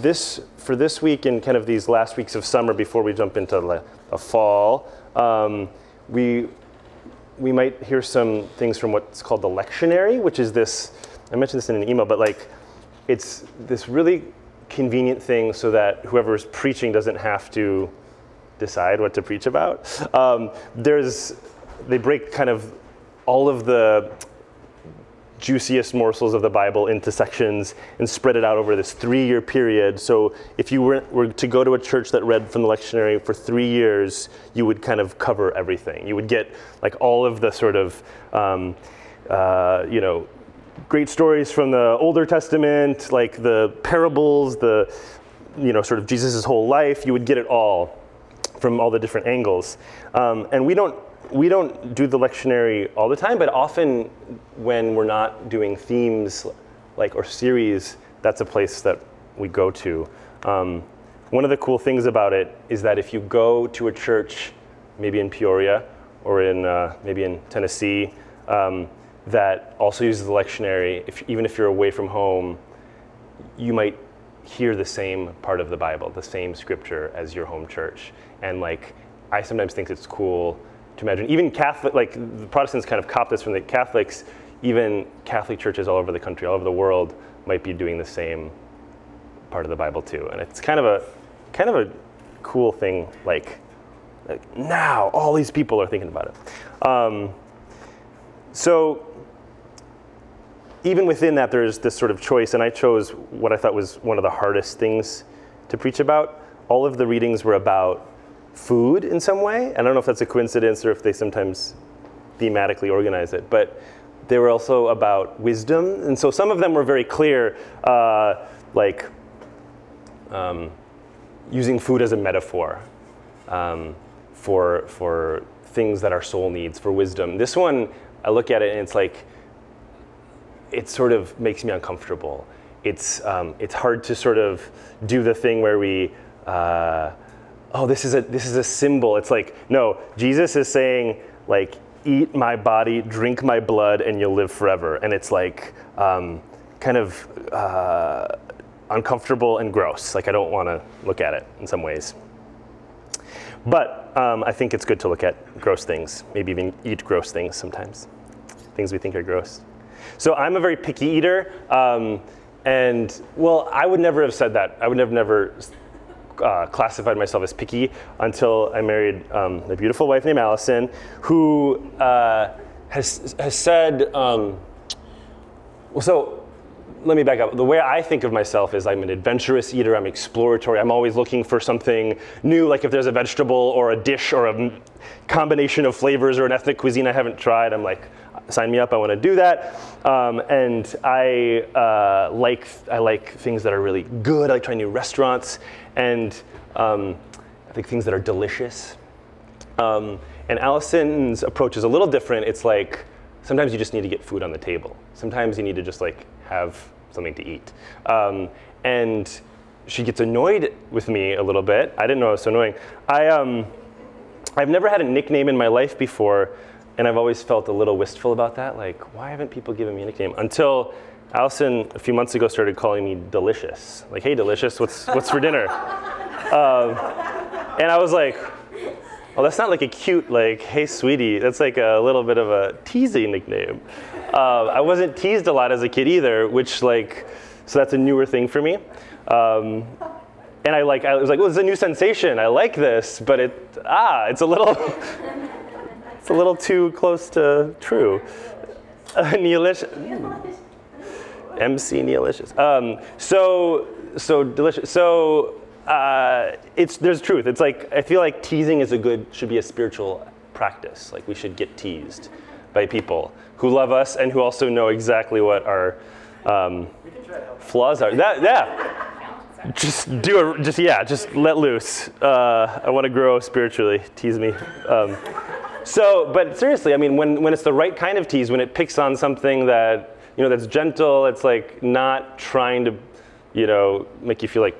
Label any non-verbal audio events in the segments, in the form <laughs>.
this for this week and kind of these last weeks of summer before we jump into the, the fall, um, we we might hear some things from what's called the lectionary, which is this. I mentioned this in an email, but like, it's this really convenient thing so that whoever's preaching doesn't have to decide what to preach about. Um, there's they break kind of all of the juiciest morsels of the Bible into sections and spread it out over this three year period. So if you were, were, to go to a church that read from the lectionary for three years, you would kind of cover everything. You would get like all of the sort of, um, uh, you know, great stories from the Older Testament, like the parables, the, you know, sort of Jesus' whole life. You would get it all from all the different angles. Um, and we don't we don't do the lectionary all the time, but often when we're not doing themes like or series, that's a place that we go to. Um, one of the cool things about it is that if you go to a church, maybe in Peoria or in uh, maybe in Tennessee, um, that also uses the lectionary, if, even if you're away from home, you might hear the same part of the Bible, the same scripture as your home church. And like, I sometimes think it's cool to imagine. Even Catholic, like the Protestants kind of cop this from the Catholics, even Catholic churches all over the country, all over the world, might be doing the same part of the Bible too. And it's kind of a kind of a cool thing, like, like now all these people are thinking about it. Um, so even within that, there's this sort of choice, and I chose what I thought was one of the hardest things to preach about. All of the readings were about food in some way. I don't know if that's a coincidence or if they sometimes thematically organize it, but they were also about wisdom. And so some of them were very clear, uh, like um, using food as a metaphor um, for, for things that our soul needs, for wisdom. This one, I look at it and it's like, it sort of makes me uncomfortable. It's, um, it's hard to sort of do the thing where we, uh, oh, this is a this is a symbol. It's like, no, Jesus is saying, like, eat my body, drink my blood, and you'll live forever. And it's like um, kind of uh, uncomfortable and gross. Like I don't want to look at it in some ways. But um, I think it's good to look at gross things, maybe even eat gross things sometimes, things we think are gross. So I'm a very picky eater. Um, and well, I would never have said that. I would have never uh, classified myself as picky until I married um, a beautiful wife named Allison, who uh, has, has said, um, well, so let me back up. The way I think of myself is I'm an adventurous eater, I'm exploratory, I'm always looking for something new, like if there's a vegetable or a dish or a combination of flavors or an ethnic cuisine I haven't tried, I'm like, sign me up, I want to do that. Um, and I uh, like I like things that are really good. I like trying new restaurants and um, I think things that are delicious. Um, and Allison's approach is a little different. It's like sometimes you just need to get food on the table. Sometimes you need to just like have something to eat. Um, and she gets annoyed with me a little bit. I didn't know it was so annoying. I, um, I've never had a nickname in my life before, and I've always felt a little wistful about that. Like, why haven't people given me a nickname? Until Allison, a few months ago, started calling me Delicious. Like, hey, Delicious, what's, what's for dinner? <laughs> Um, and I was like, well, that's not like a cute, like, hey, sweetie. That's like a little bit of a teasing nickname. Uh, I wasn't teased a lot as a kid either, which, like, so that's a newer thing for me. Um, and I like, I was like, well, it's a new sensation. I like this, but it, ah, it's a little, <laughs> it's a little too close to true. Uh. MC Neolicious. Um, so, so delicious. So, uh, it's there's truth. It's like I feel like teasing is a good should be a spiritual practice. Like we should get teased by people who love us and who also know exactly what our um, flaws are. That yeah. Just do it. Just yeah. Just let loose. Uh, I want to grow spiritually. Tease me. Um, so, but seriously, I mean, when when it's the right kind of tease, when it picks on something that you know, that's gentle. It's like not trying to, you know, make you feel like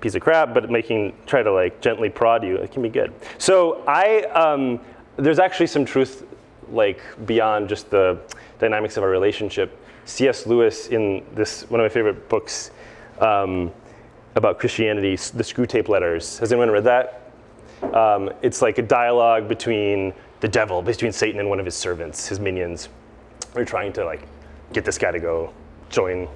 piece of crap, but making try to like gently prod you. It can be good. So I um, there's actually some truth like beyond just the dynamics of our relationship. C.S. Lewis in this one of my favorite books. Um, about Christianity, the Screwtape Letters. Has anyone read that? Um, it's like a dialogue between the devil, between Satan and one of his servants, his minions. They're trying to like get this guy to go join,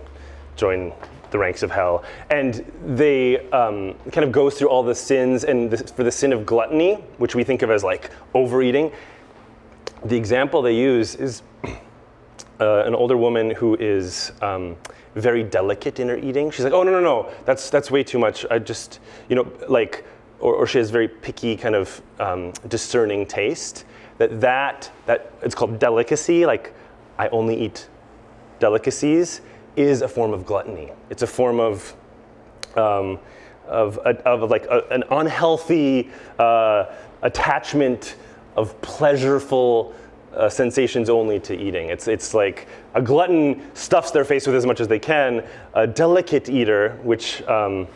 join the ranks of hell. And they um, kind of goes through all the sins, and for the sin of gluttony, which we think of as like overeating, the example they use is <clears throat> uh, an older woman who is um, very delicate in her eating. She's like, oh no no no, that's that's way too much. I just you know like, or, or she has very picky kind of um, discerning taste. That that that it's called delicacy. Like, I only eat delicacies is a form of gluttony. It's a form of um, of, of, like a, an unhealthy uh, attachment of pleasureful uh, sensations only to eating. It's, it's like a glutton stuffs their face with as much as they can. A delicate eater, which um,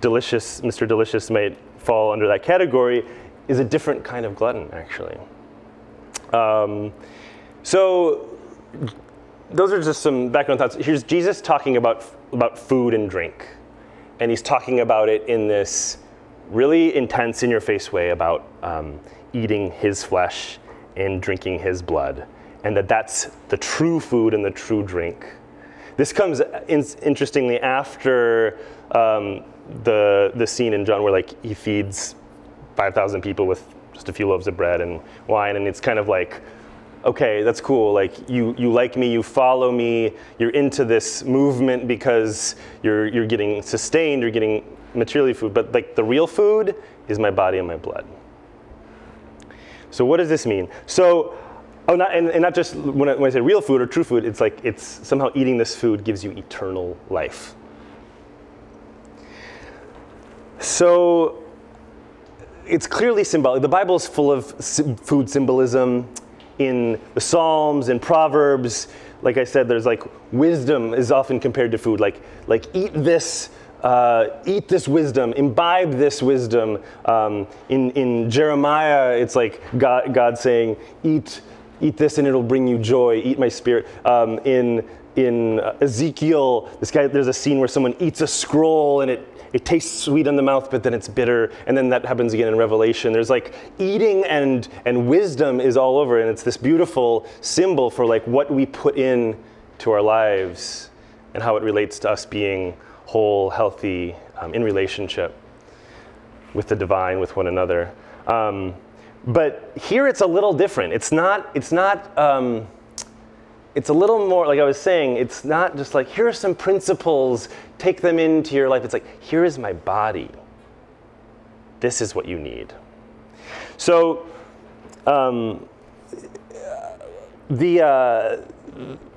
delicious, Mr. Delicious might fall under that category, is a different kind of glutton, actually. Um, so those are just some background thoughts. Here's Jesus talking about, about food and drink. And he's talking about it in this really intense, in your face way about um, eating his flesh and drinking his blood, and that that's the true food and the true drink. This comes in, interestingly after um, the the scene in John where like he feeds five thousand people with just a few loaves of bread and wine, and it's kind of like, okay, that's cool. Like you you like me, you follow me, you're into this movement because you're you're getting sustained, you're getting materially food, but like the real food is my body and my blood. So what does this mean? So, oh, not, and, and not just when I, when I say real food or true food, it's like it's somehow eating this food gives you eternal life. So it's clearly symbolic. The Bible is full of food symbolism in the Psalms and Proverbs. Like I said, there's like wisdom is often compared to food. Like like eat this uh, eat this wisdom, imbibe this wisdom. Um, in, in Jeremiah, it's like God, God saying, eat, eat this and it'll bring you joy, eat my spirit. Um, in, in Ezekiel, this guy, there's a scene where someone eats a scroll and it, it tastes sweet in the mouth, but then it's bitter. And then that happens again in Revelation. There's like eating and, and wisdom is all over. And it's this beautiful symbol for like what we put in to our lives and how it relates to us being whole, healthy, um, in relationship with the divine, with one another. Um, but here it's a little different. It's not, it's not, um, it's a little more, like I was saying, it's not just like, here are some principles, take them into your life. It's like, here is my body. This is what you need. So, um, the, uh,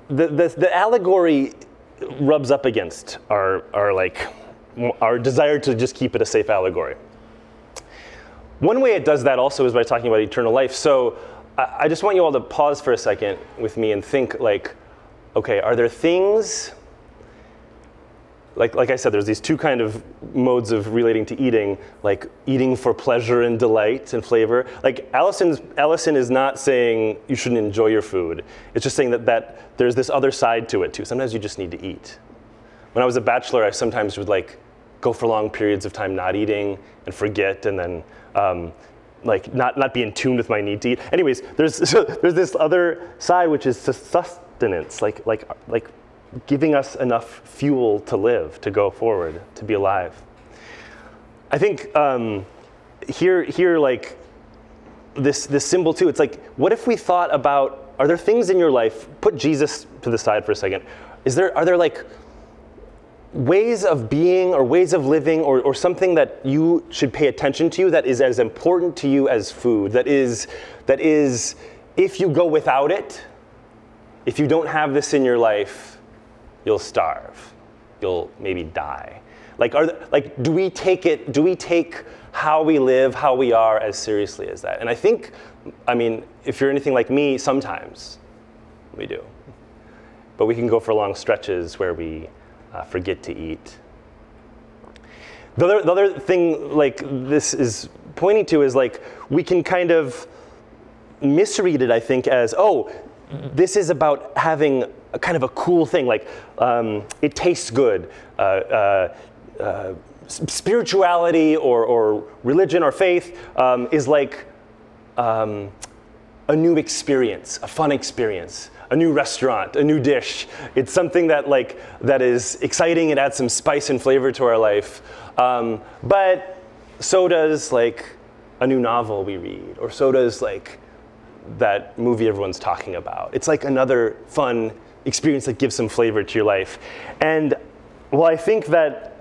the, the, the allegory rubs up against our, our like our desire to just keep it a safe allegory. One way it does that also is by talking about eternal life. So I, just want you all to pause for a second with me and think like, okay, are there things like, like I said, there's these two kind of modes of relating to eating, like eating for pleasure and delight and flavor. Like Allison's, Allison is not saying you shouldn't enjoy your food. It's just saying that, that there's this other side to it too. Sometimes you just need to eat. When I was a bachelor, I sometimes would like go for long periods of time not eating and forget and then um, like not, not be in tune with my need to eat. Anyways, there's, <laughs> so there's this other side which is sustenance, like, like, like giving us enough fuel to live, to go forward, to be alive. I think um, here, here, like this, this symbol too. It's like, what if we thought about? Are there things in your life? Put Jesus to the side for a second. Is there? Are there like ways of being or ways of living or, or something that you should pay attention to that is as important to you as food? That is, that is, if you go without it, if you don't have this in your life, you'll starve. You'll maybe die. Like, are, like, do we take it, do we take how we live, how we are as seriously as that? And I think, I mean, if you're anything like me, sometimes we do. But we can go for long stretches where we uh, forget to eat. The other, the other thing, like, this is pointing to is like, we can kind of misread it, I think, as, oh, this is about having a kind of a cool thing, like um, it tastes good. Uh, uh, uh, spirituality or, or religion or faith um, is like um, a new experience, a fun experience, a new restaurant, a new dish. It's something that like that is exciting. It adds some spice and flavor to our life. Um, but so does like a new novel we read, or so does like that movie everyone's talking about. It's like another fun experience that gives some flavor to your life. And well, I think that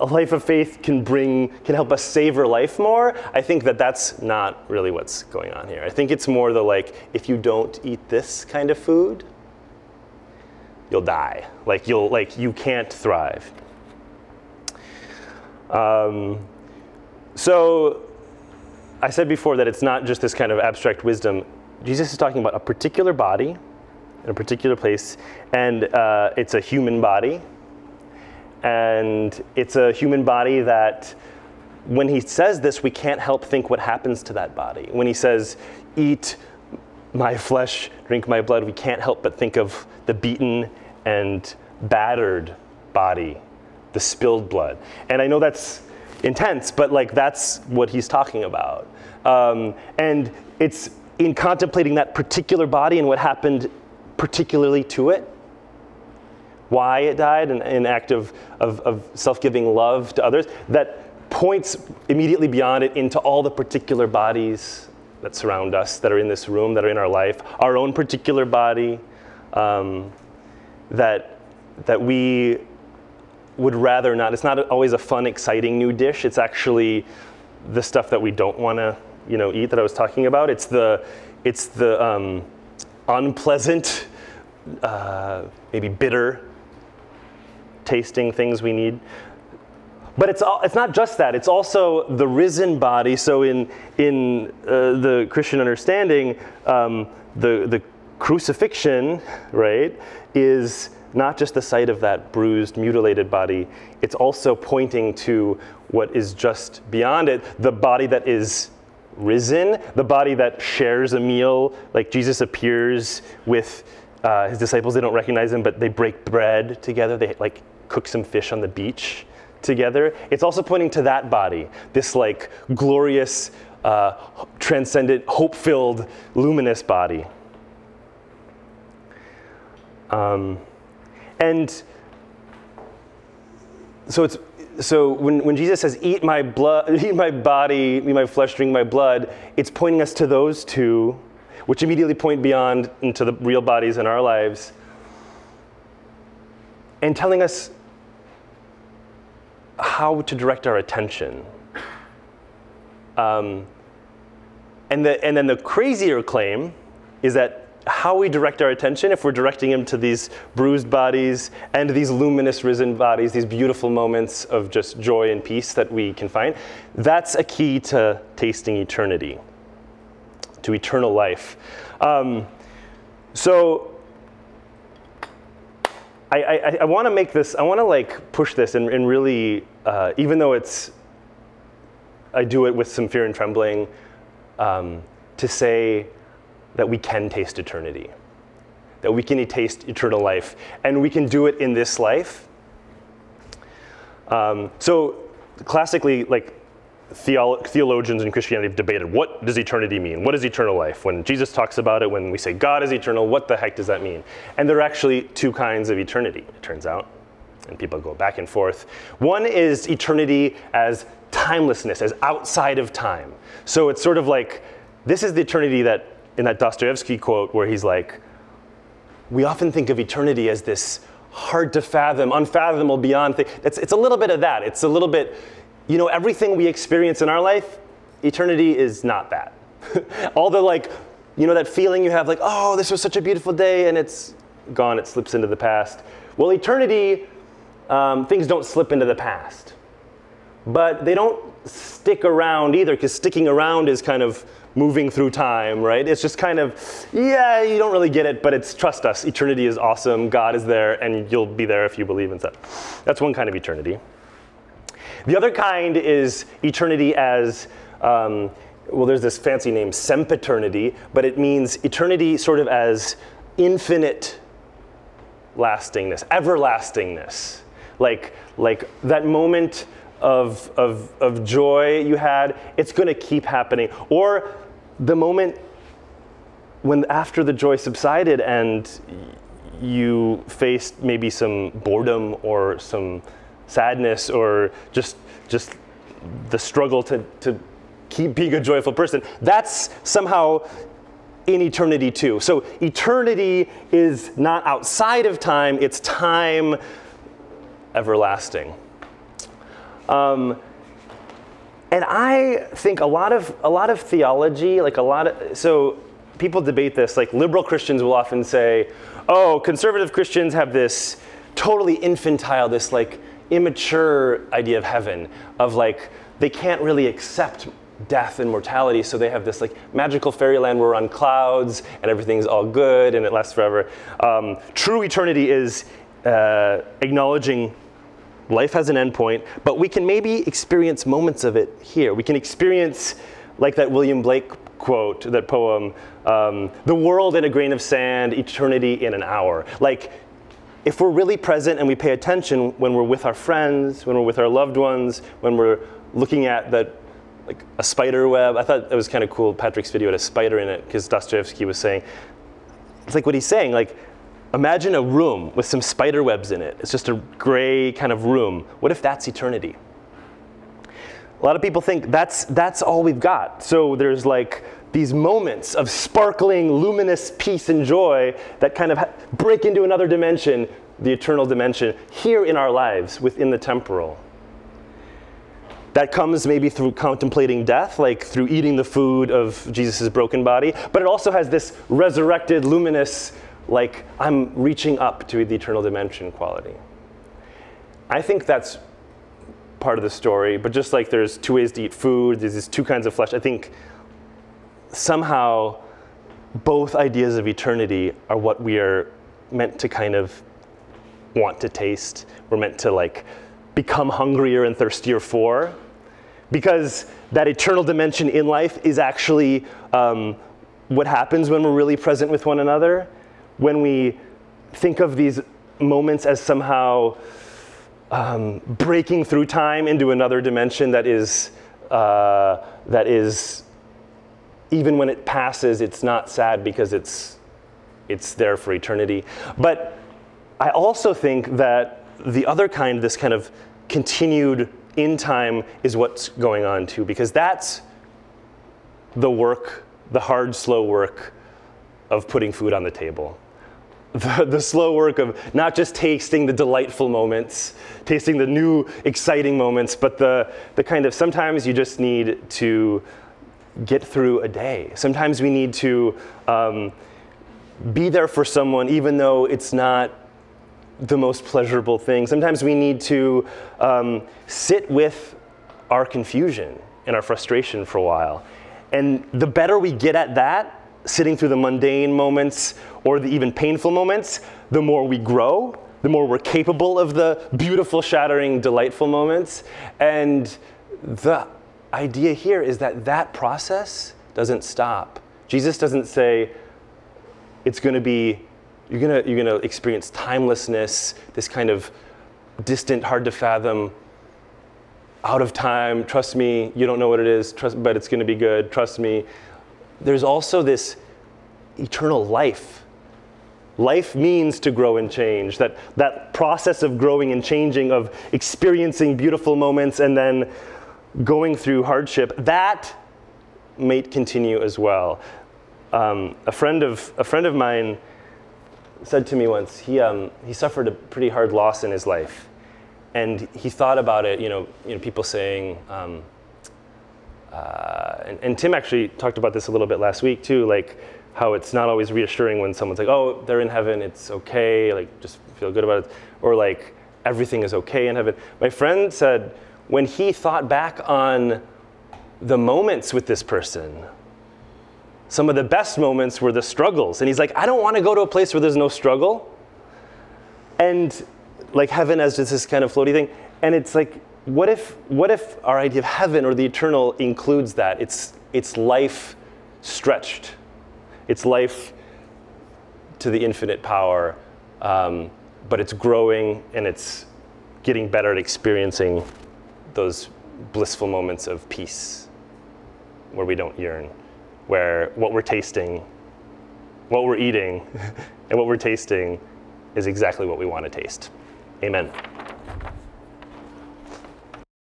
a life of faith can bring can help us savor life more i think that that's not really what's going on here. I think it's more the like if you don't eat this kind of food you'll die. Like you'll like you can't thrive. Um, so i said before that it's not just this kind of abstract wisdom. Jesus is talking about a particular body in a particular place and uh, it's a human body and it's a human body that, when he says this, we can't help think what happens to that body. When he says, Eat my flesh, drink my blood, we can't help but think of the beaten and battered body, the spilled blood. And I know that's intense, but like that's what he's talking about. Um, and it's in contemplating that particular body and what happened particularly to it why it died, an, an act of, of, of self giving love to others, that points immediately beyond it into all the particular bodies that surround us, that are in this room, that are in our life, our own particular body, um, that, that we would rather not. It's not always a fun, exciting new dish. It's actually the stuff that we don't want to, you know, eat that I was talking about. It's the, it's the um, unpleasant, uh, maybe bitter tasting things we need. But it's, all, it's not just that, it's also the risen body. So, in, in uh, the Christian understanding, um, the, the crucifixion, right, is not just the sight of that bruised, mutilated body, it's also pointing to what is just beyond it the body that is risen, the body that shares a meal, like Jesus appears with uh, his disciples. They don't recognize him, but they break bread together. They like cook some fish on the beach together. It's also pointing to that body, this like glorious, uh, transcendent, hope filled, luminous body. Um, and so it's so when, when Jesus says, eat my blood, <laughs> eat my body, eat my flesh, drink my blood, it's pointing us to those two, which immediately point beyond into the real bodies in our lives. And telling us how to direct our attention. Um, and, the, and then the crazier claim is that how we direct our attention, if we're directing them to these bruised bodies and these luminous risen bodies, these beautiful moments of just joy and peace that we can find, that's a key to tasting eternity, to eternal life. Um, so I, I, I want to make this, I want to like push this and, and really, uh, even though it's, I do it with some fear and trembling, um, to say that we can taste eternity, that we can taste eternal life, and we can do it in this life. Um, so classically, like theologians in Christianity have debated what does eternity mean? What is eternal life? When Jesus talks about it, when we say God is eternal, what the heck does that mean? And there are actually two kinds of eternity, it turns out. And people go back and forth. One is eternity as timelessness, as outside of time. So it's sort of like this is the eternity that, in that Dostoevsky quote, where he's like, we often think of eternity as this hard to fathom, unfathomable beyond thing. It's, it's a little bit of that. It's a little bit, you know, everything we experience in our life, eternity is not that. <laughs> All the like, you know, that feeling you have like, oh, this was such a beautiful day and it's gone, it slips into the past. Well, eternity, um, things don't slip into the past. But they don't stick around either, because sticking around is kind of moving through time, right? It's just kind of, yeah, you don't really get it, but it's trust us. Eternity is awesome. God is there, and you'll be there if you believe in that. That's one kind of eternity. The other kind is eternity as, um, well, there's this fancy name, sempiternity, but it means eternity sort of as infinite lastingness, everlastingness. Like, like that moment of, of, of joy you had, it's going to keep happening. Or the moment when after the joy subsided and you faced maybe some boredom or some sadness or just just the struggle to, to keep being a joyful person that's somehow in eternity too so eternity is not outside of time it's time everlasting um, and I think a lot of a lot of theology, like a lot of so people debate this. Like liberal Christians will often say, "Oh, conservative Christians have this totally infantile, this like immature idea of heaven, of like they can't really accept death and mortality, so they have this like magical fairyland where we're on clouds and everything's all good and it lasts forever." Um, true eternity is uh, acknowledging life has an endpoint, but we can maybe experience moments of it here. We can experience, like that William Blake quote, that poem, um, the world in a grain of sand, eternity in an hour. Like, if we're really present and we pay attention when we're with our friends, when we're with our loved ones, when we're looking at that, like a spider web. I thought it was kind of cool. Patrick's video had a spider in it because Dostoevsky was saying, it's like what he's saying, like Imagine a room with some spider webs in it. It's just a gray kind of room. What if that's eternity? A lot of people think that's, that's all we've got. So there's like these moments of sparkling, luminous peace and joy that kind of break into another dimension, the eternal dimension, here in our lives within the temporal. That comes maybe through contemplating death, like through eating the food of Jesus' broken body, but it also has this resurrected, luminous, like I'm reaching up to the eternal dimension quality. I think that's part of the story, but just like there's two ways to eat food, there's these two kinds of flesh, I think somehow both ideas of eternity are what we are meant to kind of want to taste. We're meant to like become hungrier and thirstier for. Because that eternal dimension in life is actually um, what happens when we're really present with one another when we think of these moments as somehow um, breaking through time into another dimension that is, uh, that is, even when it passes, it's not sad because it's, it's there for eternity. But I also think that the other kind, this kind of continued in time, is what's going on too, because that's the work, the hard, slow work of putting food on the table <laughs> the, the, slow work of not just tasting the delightful moments, tasting the new exciting moments, but the, the kind of sometimes you just need to get through a day. Sometimes we need to um, be there for someone even though it's not the most pleasurable thing. Sometimes we need to um, sit with our confusion and our frustration for a while. And the better we get at that, sitting through the mundane moments or the even painful moments, the more we grow, the more we're capable of the beautiful, shattering, delightful moments. And the idea here is that that process doesn't stop. Jesus doesn't say it's going to be you're going to you're going to experience timelessness, this kind of distant, hard to fathom out of time, trust me, you don't know what it is, trust, but it's going to be good, trust me there's also this eternal life. Life means to grow and change. That, that process of growing and changing, of experiencing beautiful moments and then going through hardship, that may continue as well. Um, a, friend of, a friend of mine said to me once, he, um, he suffered a pretty hard loss in his life. And he thought about it, you know, you know people saying, um, uh, and, and, Tim actually talked about this a little bit last week too, like how it's not always reassuring when someone's like, oh, they're in heaven, it's okay, like just feel good about it, or like everything is okay in heaven. My friend said when he thought back on the moments with this person, some of the best moments were the struggles. And he's like, I don't want to go to a place where there's no struggle. And like heaven as just this kind of floaty thing. And it's like, what if, what if our idea of heaven or the eternal includes that? It's, it's life stretched, it's life to the infinite power, um, but it's growing and it's getting better at experiencing those blissful moments of peace where we don't yearn, where what we're tasting, what we're eating, <laughs> and what we're tasting is exactly what we want to taste. Amen.